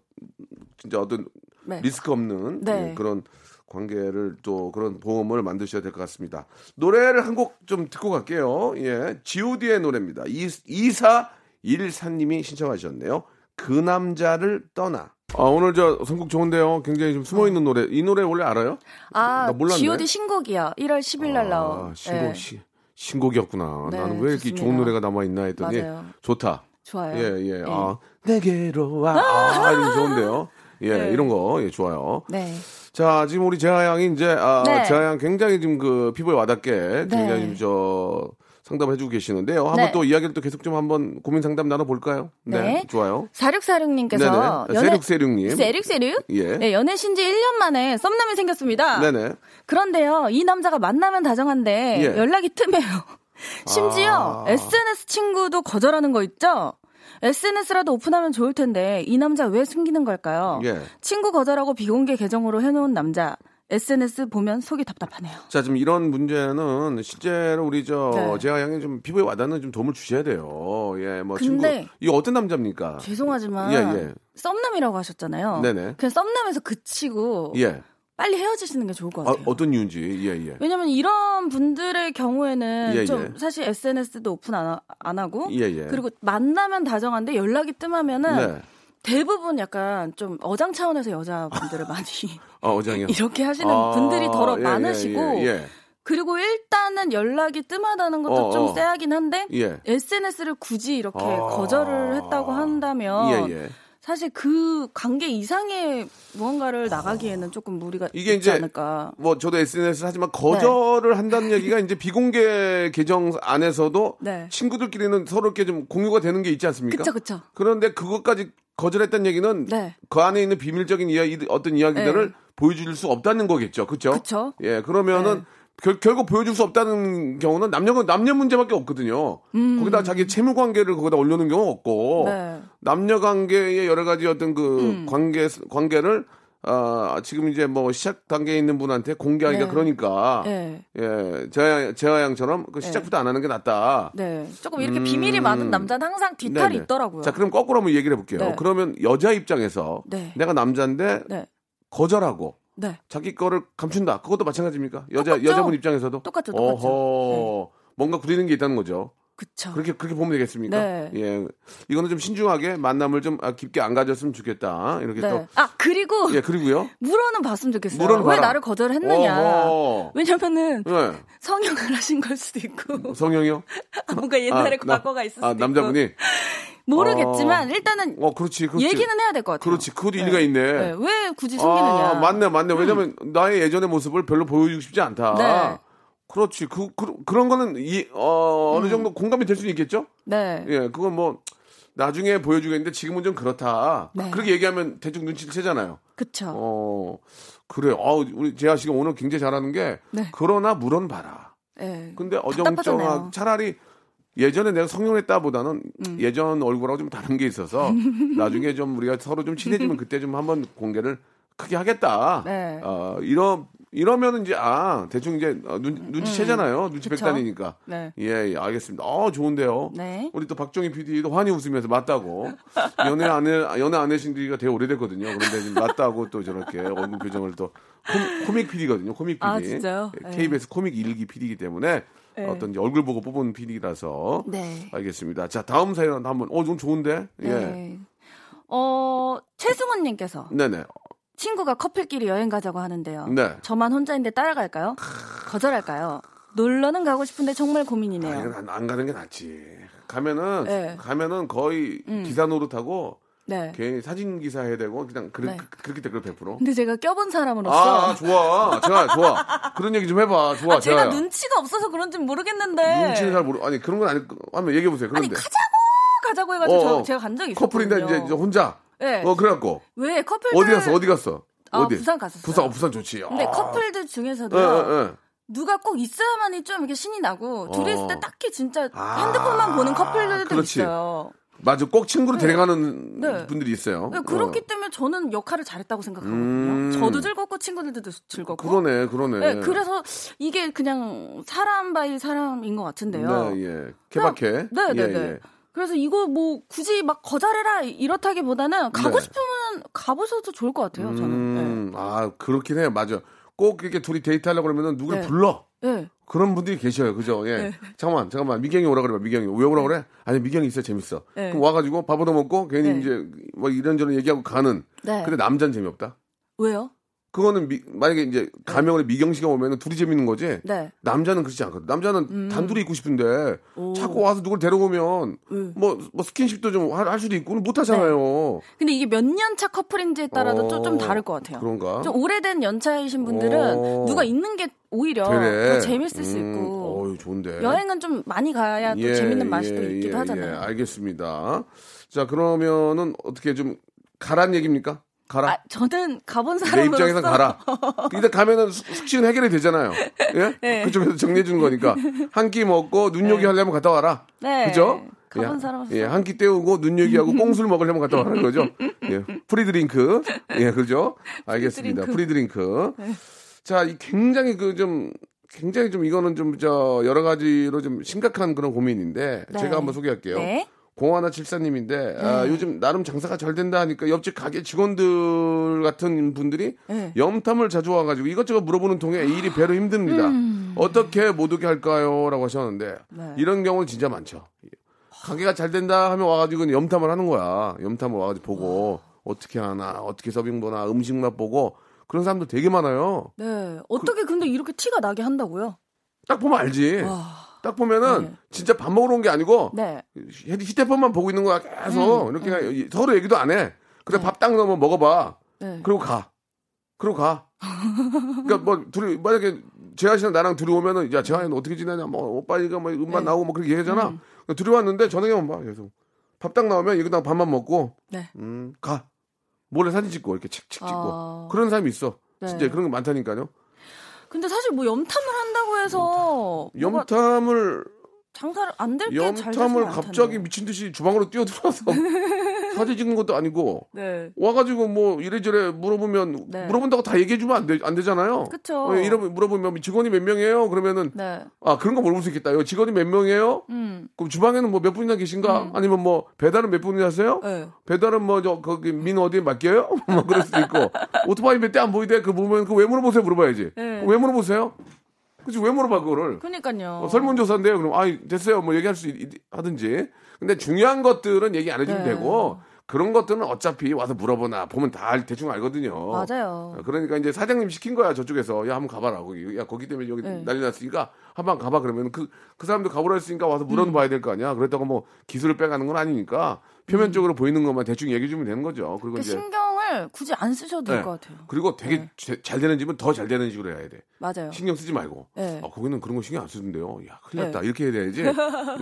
진짜 어떤 네. 리스크 없는 네. 예, 그런 관계를 또 그런 보험을 만드셔야 될 것 같습니다. 노래를 한 곡 좀 듣고 갈게요. 예. G.O.D의 노래입니다. 이, 이사 일사님이 신청하셨네요. 그 남자를 떠나. 아, 오늘 저 선곡 좋은데요. 굉장히 좀 숨어 있는 노래. 이 노래 원래 알아요? 아, 나 몰랐네. G.O.D 신곡이요. 1월 10일 날 아, 나온. 신곡 예. 시, 신곡이었구나. 네, 나는 왜 이렇게 좋습니다. 좋은 노래가 남아 있나 했더니 맞아요. 좋다. 좋아요. 예, 예. 아, 내게로 와. 아, 이거 좋은데요. 예, 네. 이런 거, 예, 좋아요. 네. 자, 지금 우리 재하 양이 이제, 아, 네. 재하 양 굉장히 지금 그 피부에 와닿게 네. 굉장히 좀 저, 상담을 해주고 계시는데요. 한번 네. 또 이야기를 또 계속 좀 한번 고민 상담 나눠볼까요? 네. 좋아요. 4646님께서 네네. 세륙세륙님. 세륙세륙? 예. 네, 연애 신 지 1년 만에 썸남이 생겼습니다. 네네. 그런데요, 이 남자가 만나면 다정한데 예. 연락이 틈해요. 심지어 아. SNS 친구도 거절하는 거 있죠? SNS라도 오픈하면 좋을 텐데 이 남자 왜 숨기는 걸까요? 예. 친구 거절하고 비공개 계정으로 해놓은 남자. SNS 보면 속이 답답하네요. 자, 지금 이런 문제는 실제로 우리 저 네. 재하 양이 좀 피부에 와닿는 좀 도움을 주셔야 돼요. 예, 뭐 근데 친구 이거 어떤 남자입니까? 죄송하지만 예, 예. 썸남이라고 하셨잖아요. 네네. 그냥 썸남에서 그치고 예. 빨리 헤어지시는 게 좋을 것 아, 같아요. 어떤 이유인지. 예, 예. 왜냐면 이런 분들의 경우에는 예, 좀 예. 사실 SNS도 오픈 안, 하- 안 하고 예, 예. 그리고 만나면 다정한데 연락이 뜸하면은 네. 대부분 약간 좀 어장 차원에서 여자분들을 [laughs] 많이 아, 어장이요. 이렇게 하시는 아, 분들이 더러 예, 많으시고 예, 예, 그리고 일단은 연락이 뜸하다는 것도 어, 좀 어. 쎄하긴 한데 예. SNS를 굳이 이렇게 아. 거절을 했다고 한다면 예, 예. 사실 그 관계 이상의 무언가를 나가기에는 조금 무리가 이게 있지 이제 않을까. 뭐 저도 SNS 하지만 거절을 한다는 얘기가 이제 비공개 계정 안에서도 네. 친구들끼리는 서로 이렇게 좀 공유가 되는 게 있지 않습니까? 그쵸 그쵸. 그런데 그것까지 거절했다는 얘기는 네. 그 안에 있는 비밀적인 이야기 어떤 이야기들을 네. 보여줄 수 없다는 거겠죠. 그렇죠? 그쵸. 예, 그러면은 네. 결, 결국 보여줄 수 없다는 경우는 남녀가 남녀 문제밖에 없거든요. 거기다 자기 채무 관계를 거기다 올려놓은 경우 없고 음. 네. 남녀 관계의 여러 가지 어떤 그 음. 관계 관계를 아 지금 이제 뭐 시작 단계에 있는 분한테 공개하기가 네. 그러니까 네. 예 재하 재하 양처럼 그 시작부터 안 하는 게 낫다. 네. 조금 이렇게 비밀이 많은 남자는 항상 뒤탈이 음. 네네. 있더라고요. 자, 그럼 거꾸로 한번 얘기를 해볼게요. 네. 그러면 여자 입장에서 네. 내가 남자인데 네. 거절하고 네. 자기 거를 감춘다. 그것도 마찬가지입니까? 여자 똑같죠. 여자분 입장에서도 똑같죠, 똑같죠. 어허, 뭔가 구리는 게 있다는 거죠. 그쵸. 그렇게 그렇게 보면 되겠습니까? 네. 예, 이거는 좀 신중하게 만남을 좀 아, 깊게 안 가졌으면 좋겠다. 이렇게 네. 또 아, 그리고 예, 그리고요. 물어는 봤으면 좋겠어요. 물어는 왜 봐라. 나를 거절했느냐. 어허. 왜냐면은 예, 성형을 하신 걸 수도 있고 성형이요? 뭔가 옛날에 아, 나- 과거가 있을 수도 아, 남자분이 모르겠지만 일단은 어, 그렇지, 그렇지. 얘기는 해야 될 것 같아요. 그렇지, 그것도 일리가 있네. 네, 왜 굳이 숨기느냐. 아, 맞네, 맞네. 왜냐면 나의 예전의 모습을 별로 보여주고 싶지 않다. 네. 그렇지. 그, 그, 그런 거는 이, 어, 어느 정도 공감이 될 수는 있겠죠? 네. 예, 그건 뭐, 나중에 보여주겠는데 지금은 좀 그렇다. 네. 그렇게 얘기하면 대충 눈치를 채잖아요. 그쵸. 어, 그래. 어, 우리 재하 씨가 오늘 굉장히 잘하는 게, 네. 그러나 물은 봐라. 네. 근데. 어정쩡하게 차라리 예전에 내가 성형했다보다는 음. 예전 얼굴하고 좀 다른 게 있어서 [laughs] 나중에 좀 우리가 서로 좀 친해지면 그때 좀 한번 공개를 크게 하겠다. 네. 어, 이러 이러면 이제 아 대충 이제 어, 눈 눈치채잖아요. 눈치 음. 그쵸. 백단이니까. 네. 예, 예, 알겠습니다. 어, 좋은데요. 네. 우리 또 박정희 PD도 환히 웃으면서 맞다고. 연애 안에 연애 안 하신 지가 되게 오래됐거든요. 그런데 지금 맞다고 또 저렇게 얼굴 표정을 또 콤, 코믹 PD거든요. 코믹 PD. 아, 진짜요? 네. KBS 코믹 일기 PD이기 때문에 네. 어떤 얼굴 보고 뽑은 PD라서 네. 알겠습니다. 자, 다음 사연 한번 어, 좀 좋은데. 예. 네. 어, 최승훈님께서 네, 네. 친구가 커플끼리 여행 가자고 하는데요. 네. 저만 혼자인데 따라갈까요? 거절할까요? 놀러는 가고 싶은데 정말 아, 고민이네요. 이건 안, 안 가는 게 낫지. 가면은 네. 가면은 거의 기사 노릇하고 네. 괜히 사진 기사 해야 되고 그냥 그, 네. 그, 그렇게 댓글 100%. 근데 제가 껴본 사람으로서 아, 좋아. 제가 좋아. 그런 얘기 좀 해봐. 좋아. 아, 제가. 눈치가 없어서 그런지 모르겠는데. 눈치는 잘 모르. 아니 그런 건 아니. 한번 얘기해 보세요. 아니 그런데 가자고 가자고 해가지고 어, 저- 어. 제가 간 적이 있었거든요. 커플인데 이제, 이제 혼자. 네. 어 그래갖고 왜 커플들 어디 갔어? 어디 갔어? 아, 어디? 부산 갔었어요. 부산, 어, 부산 좋지. 근데 아. 커플들 예, 중에서도요. 예, 예. 누가 꼭 있어야만이 좀 이렇게 신이 나고 둘이 있을 때 딱히 진짜 아, 핸드폰만 보는 커플들도 그렇지. 있어요. 맞아. 꼭 친구로 데려가는 네. 분들이 있어요. 네, 그렇기 어. 때문에 저는 역할을 잘했다고 생각하거든요. 음. 저도 즐겁고 친구들도 즐겁고. 그러네, 그러네. 네, 그래서 이게 그냥 사람 by 사람인 것 같은데요. 네, 예. 케바케. 네, 네, 예, 네. 예. 그래서 이거 뭐 굳이 막 거절해라 이렇다기보다는 가고 네. 싶으면 가보셔도 좋을 것 같아요. 저는. 네. 음, 아, 그렇긴 해요. 맞아. 꼭 이렇게 둘이 데이트하려고 그러면은 누굴 네. 불러. 네. 네. 그런 분들이 계셔요. 그죠? 예. 잠깐만, 잠깐만. 미경이 오라 그래 봐. 미경이. 왜 오라 그래? 아니, 미경이 있어. 재밌어. 네. 그럼 와가지고 밥 얻어 먹고 괜히 네. 이제 뭐 이런저런 얘기하고 가는. 네. 근데 남자는 재미없다? 왜요? 그거는 미- 만약에 이제 가명을 미경 씨가 오면은 둘이 재밌는 거지. 네. 남자는 그렇지 않거든. 남자는 단둘이 있고 싶은데 오. 자꾸 와서 누굴 데려오면 음. 뭐, 뭐 스킨십도 좀 할 수도 있고 못 하잖아요. 근데 이게 몇 년 차 커플인지에 따라도 좀, 좀 어, 다를 것 같아요. 그런가? 좀 오래된 연차이신 분들은 어. 누가 있는 게 오히려 그래. 더 재밌을 수 있고. 음, 어유 좋은데. 여행은 좀 많이 가야 또 재밌는 맛이 또 있기도 하잖아요. 예, 알겠습니다. 자, 그러면은 어떻게 좀 가란 얘기입니까? 가라. 아, 저는 가본 내 사람으로서 입장에선 가라. [laughs] 일단 가면은 숙- 숙취는 해결이 되잖아요. 예? 네. 그쪽에서 정리해 주는 거니까. 한 끼 먹고 눈요기 하려면 갔다 와라. 네. 그죠? 가본 예, 사람으로서. 예, 한 끼 때우고 눈요기하고 꽁술 먹으려면 [laughs] 갔다 와라는 거죠. 예, free drink. 예, 그죠? 알겠습니다. free drink. 자, 이 굉장히 그 좀 굉장히 좀 이거는 좀 저 여러 가지로 좀 심각한 그런 고민인데 네. 제가 한번 소개할게요. 네. 공하나 칠사님인데 아, 요즘 나름 장사가 잘 된다 하니까 옆집 가게 직원들 같은 분들이 네. 염탐을 자주 와가지고 이것저것 물어보는 통에 일이 배로 힘듭니다. 어떻게 못 오게 할까요?라고 하셨는데 음. 네. 이런 경우는 진짜 많죠. 가게가 잘 된다 하면 와가지고 염탐을 하는 거야. 염탐을 와가지고 보고 어떻게 하나, 어떻게 서빙 보나, 음식 맛 보고 그런 사람들 되게 많아요. 네. 어떻게 근데 이렇게 티가 나게 한다고요? 딱 보면 알지. 와. 딱 보면은 네. 진짜 밥 먹으러 온 게 아니고 네. 휴- 휴대폰만 보고 있는 거야 계속 이렇게 서로 얘기도 안 해. 그래 네. 밥딱 넣으면 먹어봐. 네. 그리고 가. 그리고 가. 그러니까 뭐 둘이 만약에 재하 씨랑 나랑 둘이 오면은 야 재하는 어떻게 지내냐 뭐 오빠 이가 뭐 음반 네. 나오고 뭐 그렇게 얘기하잖아. 그러니까 둘이 왔는데 저녁에만 봐 계속. 밥 딱 나오면 이거 밥만 먹고 네. 음 가. 몰래 사진 찍고 이렇게 칙칙 찍고 아. 그런 사람이 있어. 네. 진짜 그런 게 많다니까요. 근데 사실 뭐 염탐을 한다고 해서 염탐을 장사를 안 될 게 잘 염탐을. 갑자기 미친 듯이 주방으로 뛰어들어서 [laughs] 사진 찍는 것도 아니고 네. 와가지고 뭐 이래저래 물어보면 네. 물어본다고 다 얘기해주면 안, 되, 안 되잖아요. 그쵸. 어, 이러면 물어보면 직원이 몇 명이에요? 그러면은 네. 아 그런 거 물어볼 수 있겠다. 요 직원이 몇 명이에요? 음. 그럼 주방에는 뭐 몇 분이나 계신가? 아니면 뭐 배달은 몇 분이 하세요? 네. 배달은 뭐 저 거기 민 어디에 맡겨요? [laughs] 뭐 그럴 수도 있고 오토바이 몇 대 안 보이대? 그 보면 그 왜 물어보세요? 물어봐야지. 네. 왜 물어보세요? 그치 왜 물어봐 그거를? 그러니까요. 어, 설문조사인데요. 그럼 아 됐어요. 뭐 얘기할 수 있, 하든지. 근데 중요한 것들은 얘기 안 해주면 네. 되고 그런 것들은 어차피 와서 물어보나 보면 다 알- 대충 알거든요. 맞아요. 어, 그러니까 이제 사장님 시킨 거야 저쪽에서 야 한번 가봐라 거기 야 거기 때문에 여기 네. 난리 났으니까 한번 가봐 그러면 그그 사람도 가보라 했으니까 와서 물어는 봐야 될 거 아니야 그랬다고 뭐 기술을 빼가는 건 아니니까 표면적으로 보이는 것만 대충 얘기해 주면 되는 거죠 그리고 그 이제 신경을 굳이 안 쓰셔도 될 네. 것 같아요. 그리고 되게 네. 제- 잘 되는 집은 더 잘 되는 식으로 해야 돼 맞아요. 신경 쓰지 말고 네. 아, 거기는 그런 거 신경 안 쓰는데요. 야, 큰일 났다. 네. 이렇게 해야 되지.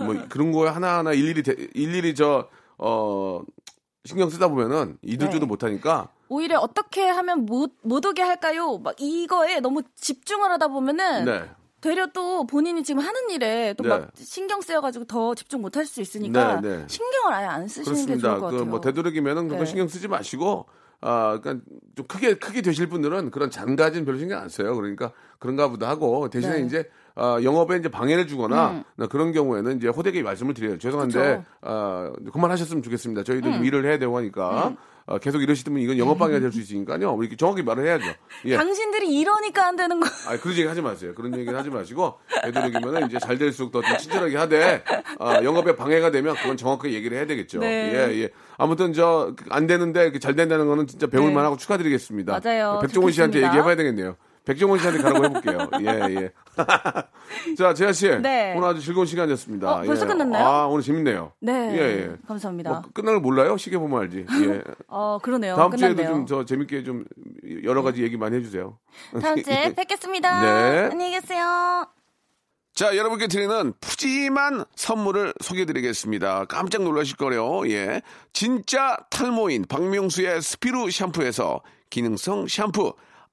뭐 그런 거에 하나 하나 일일이 대- 일일이 저 어, 신경 쓰다 보면은 이들주도 네. 못 하니까 오히려 어떻게 하면 못, 못 오게 할까요? 막 이거에 너무 집중을 하다 보면은 네. 되려 또 본인이 지금 하는 일에 또막 네. 신경 쓰여가지고 더 집중 못할 수 있으니까 네, 네. 신경을 아예 안 쓰시는 게 좋을 그렇습니다. 것그 같아요. 뭐 되도록이면은 그거 네. 신경 쓰지 마시고 아, 그러니까 좀 크게 크게 되실 분들은 그런 잔가진 별로 신경 안 써요. 그러니까 그런가 보다 하고 대신에 네. 이제 아, 영업에 이제 방해를 주거나 그런 경우에는 이제 호되게 말씀을 드려요. 죄송한데 음. 그쵸. 아, 그만하셨으면 좋겠습니다. 저희도 음. 좀 일을 해야 되고 하니까 아, 계속 이러시면 이건 영업 방해가 될 수 [laughs] 있으니까요. 이렇게 정확히 말을 해야죠. 예. 당신들이 이러니까 안 되는 거. 아, 그런 얘기 하지 마세요. 그런 얘기는 하지 마시고, 되도록이면 이제 잘 될수록 더좀 친절하게 하되, 아, 영업에 방해가 되면 그건 정확하게 얘기를 해야 되겠죠. 네. 예, 예. 아무튼 저, 안 되는데 잘 된다는 거는 진짜 배울 네. 만하고 축하드리겠습니다. 맞아요. 백종원 씨한테 좋겠습니다. 얘기해 봐야 되겠네요. 백종원 씨한테 가라고 해볼게요. 예, 예. [laughs] 자, 재하 씨. 네. 오늘 아주 즐거운 시간이었습니다. 어, 벌써 예. 끝났나요? 아, 오늘 재밌네요. 네. 예, 예. 감사합니다. 뭐, 끝날 걸 몰라요? 시계 보면 알지. 예. [laughs] 어, 그러네요. 다음 주에도 끝났네요. 좀저 재밌게 좀 여러 가지 얘기 많이 해주세요. 다음 주에 [laughs] 뵙겠습니다. 네. 안녕히 계세요. 자, 여러분께 드리는 푸짐한 선물을 소개해드리겠습니다. 깜짝 놀라실 거래요. 예. 진짜 탈모인 박명수의 스피루 샴푸에서 기능성 샴푸.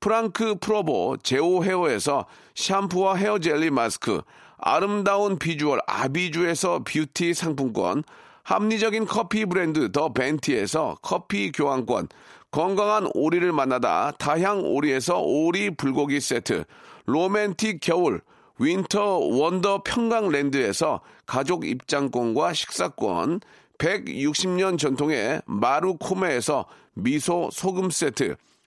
프랑크 프로보 제오 헤어에서 샴푸와 헤어 젤리 마스크, 아름다운 비주얼 아비주에서 뷰티 상품권, 합리적인 커피 브랜드 더 벤티에서 커피 교환권, 건강한 오리를 만나다 다향 오리에서 오리 불고기 세트, 로맨틱 겨울 윈터 원더 평강랜드에서 가족 입장권과 식사권, 160년 전통의 마루코메에서 미소 소금 세트,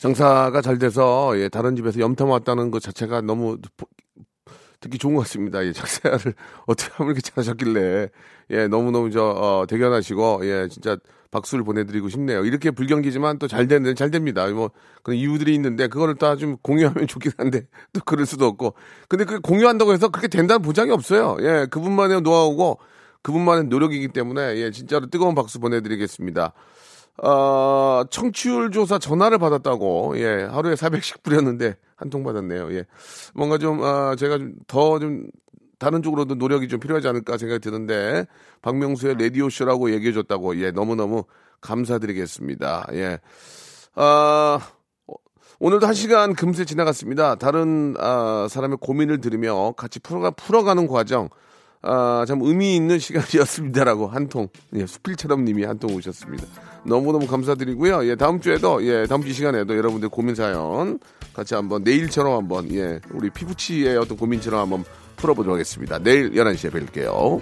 장사가 잘 돼서 예, 다른 집에서 염탐 왔다는 것 자체가 너무 보- 듣기 좋은 것 같습니다. 예, 작사를 [laughs] 어떻게 하면 이렇게 잘하셨길래 예, 너무너무 저 어, 대견하시고 예, 진짜 박수를 보내드리고 싶네요. 이렇게 불경기지만 또 잘 되는 잘 됩니다. 뭐 그런 이유들이 있는데 그거를 다 좀 공유하면 [laughs] 좋긴 한데 또 그럴 수도 없고 근데 그 공유한다고 해서 그렇게 된다는 보장이 없어요. 예, 그분만의 노하우고 그분만의 노력이기 때문에 예, 진짜로 뜨거운 박수 보내드리겠습니다. 어, 청취율 조사 전화를 받았다고, 예, 하루에 400씩 뿌렸는데, 한 통 받았네요, 예. 뭔가 좀, 아, 제가 좀, 더 좀, 다른 쪽으로도 노력이 좀 필요하지 않을까 생각이 드는데, 박명수의 라디오쇼라고 얘기해줬다고, 예, 너무너무 감사드리겠습니다, 예. 아, 어, 오늘도 한 시간 금세 지나갔습니다. 다른, 아, 사람의 고민을 들으며 같이 풀어가, 풀어가는 과정, 아, 참 의미 있는 [laughs] 시간이었습니다라고 한 통, 예, 수필처럼 님이 한 통 오셨습니다. 너무너무 감사드리고요. 예, 다음 주에도, 예, 다음 주 시간에도 여러분들 고민 사연 같이 한번 내일처럼 한번, 예, 우리 피부치의 어떤 고민처럼 한번 풀어보도록 하겠습니다. 내일 11시에 뵐게요.